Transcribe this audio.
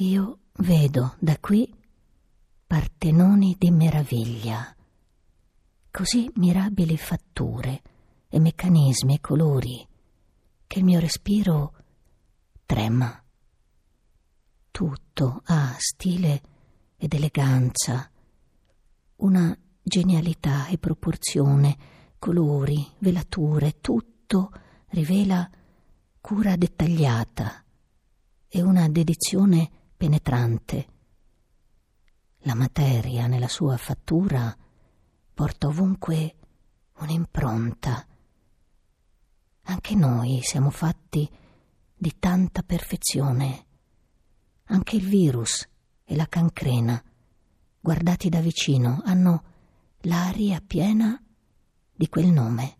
Io vedo da qui partenoni di meraviglia, così mirabili fatture e meccanismi e colori che il mio respiro trema. Tutto ha stile ed eleganza, una genialità e proporzione, colori, velature, tutto rivela cura dettagliata e una dedizione penetrante. La materia nella sua fattura porta ovunque un'impronta. Anche noi siamo fatti di tanta perfezione. Anche il virus e la cancrena, guardati da vicino, hanno l'aria piena di quel nome.